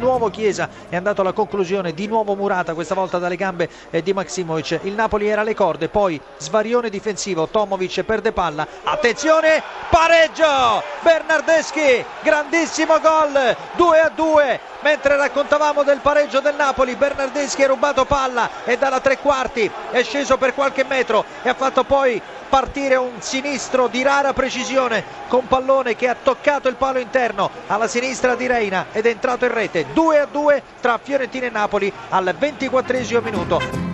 nuovo Chiesa, è andato alla conclusione, di nuovo Murata, questa volta dalle gambe eh, di Maximovic. Il Napoli era alle corde, poi svarione difensivo, Tomovic perde palla, attenzione, pareggio! Bernardeschi, grandissimo gol, 2 a 2. Mentre raccontavamo del pareggio del Napoli, Bernardeschi ha rubato palla e dalla tre quarti è sceso per qualche metro e ha fatto poi partire un sinistro di rara precisione con pallone che ha toccato il palo interno alla sinistra di Reina ed è entrato in rete 2 a 2 tra Fiorentina e Napoli al 24 minuto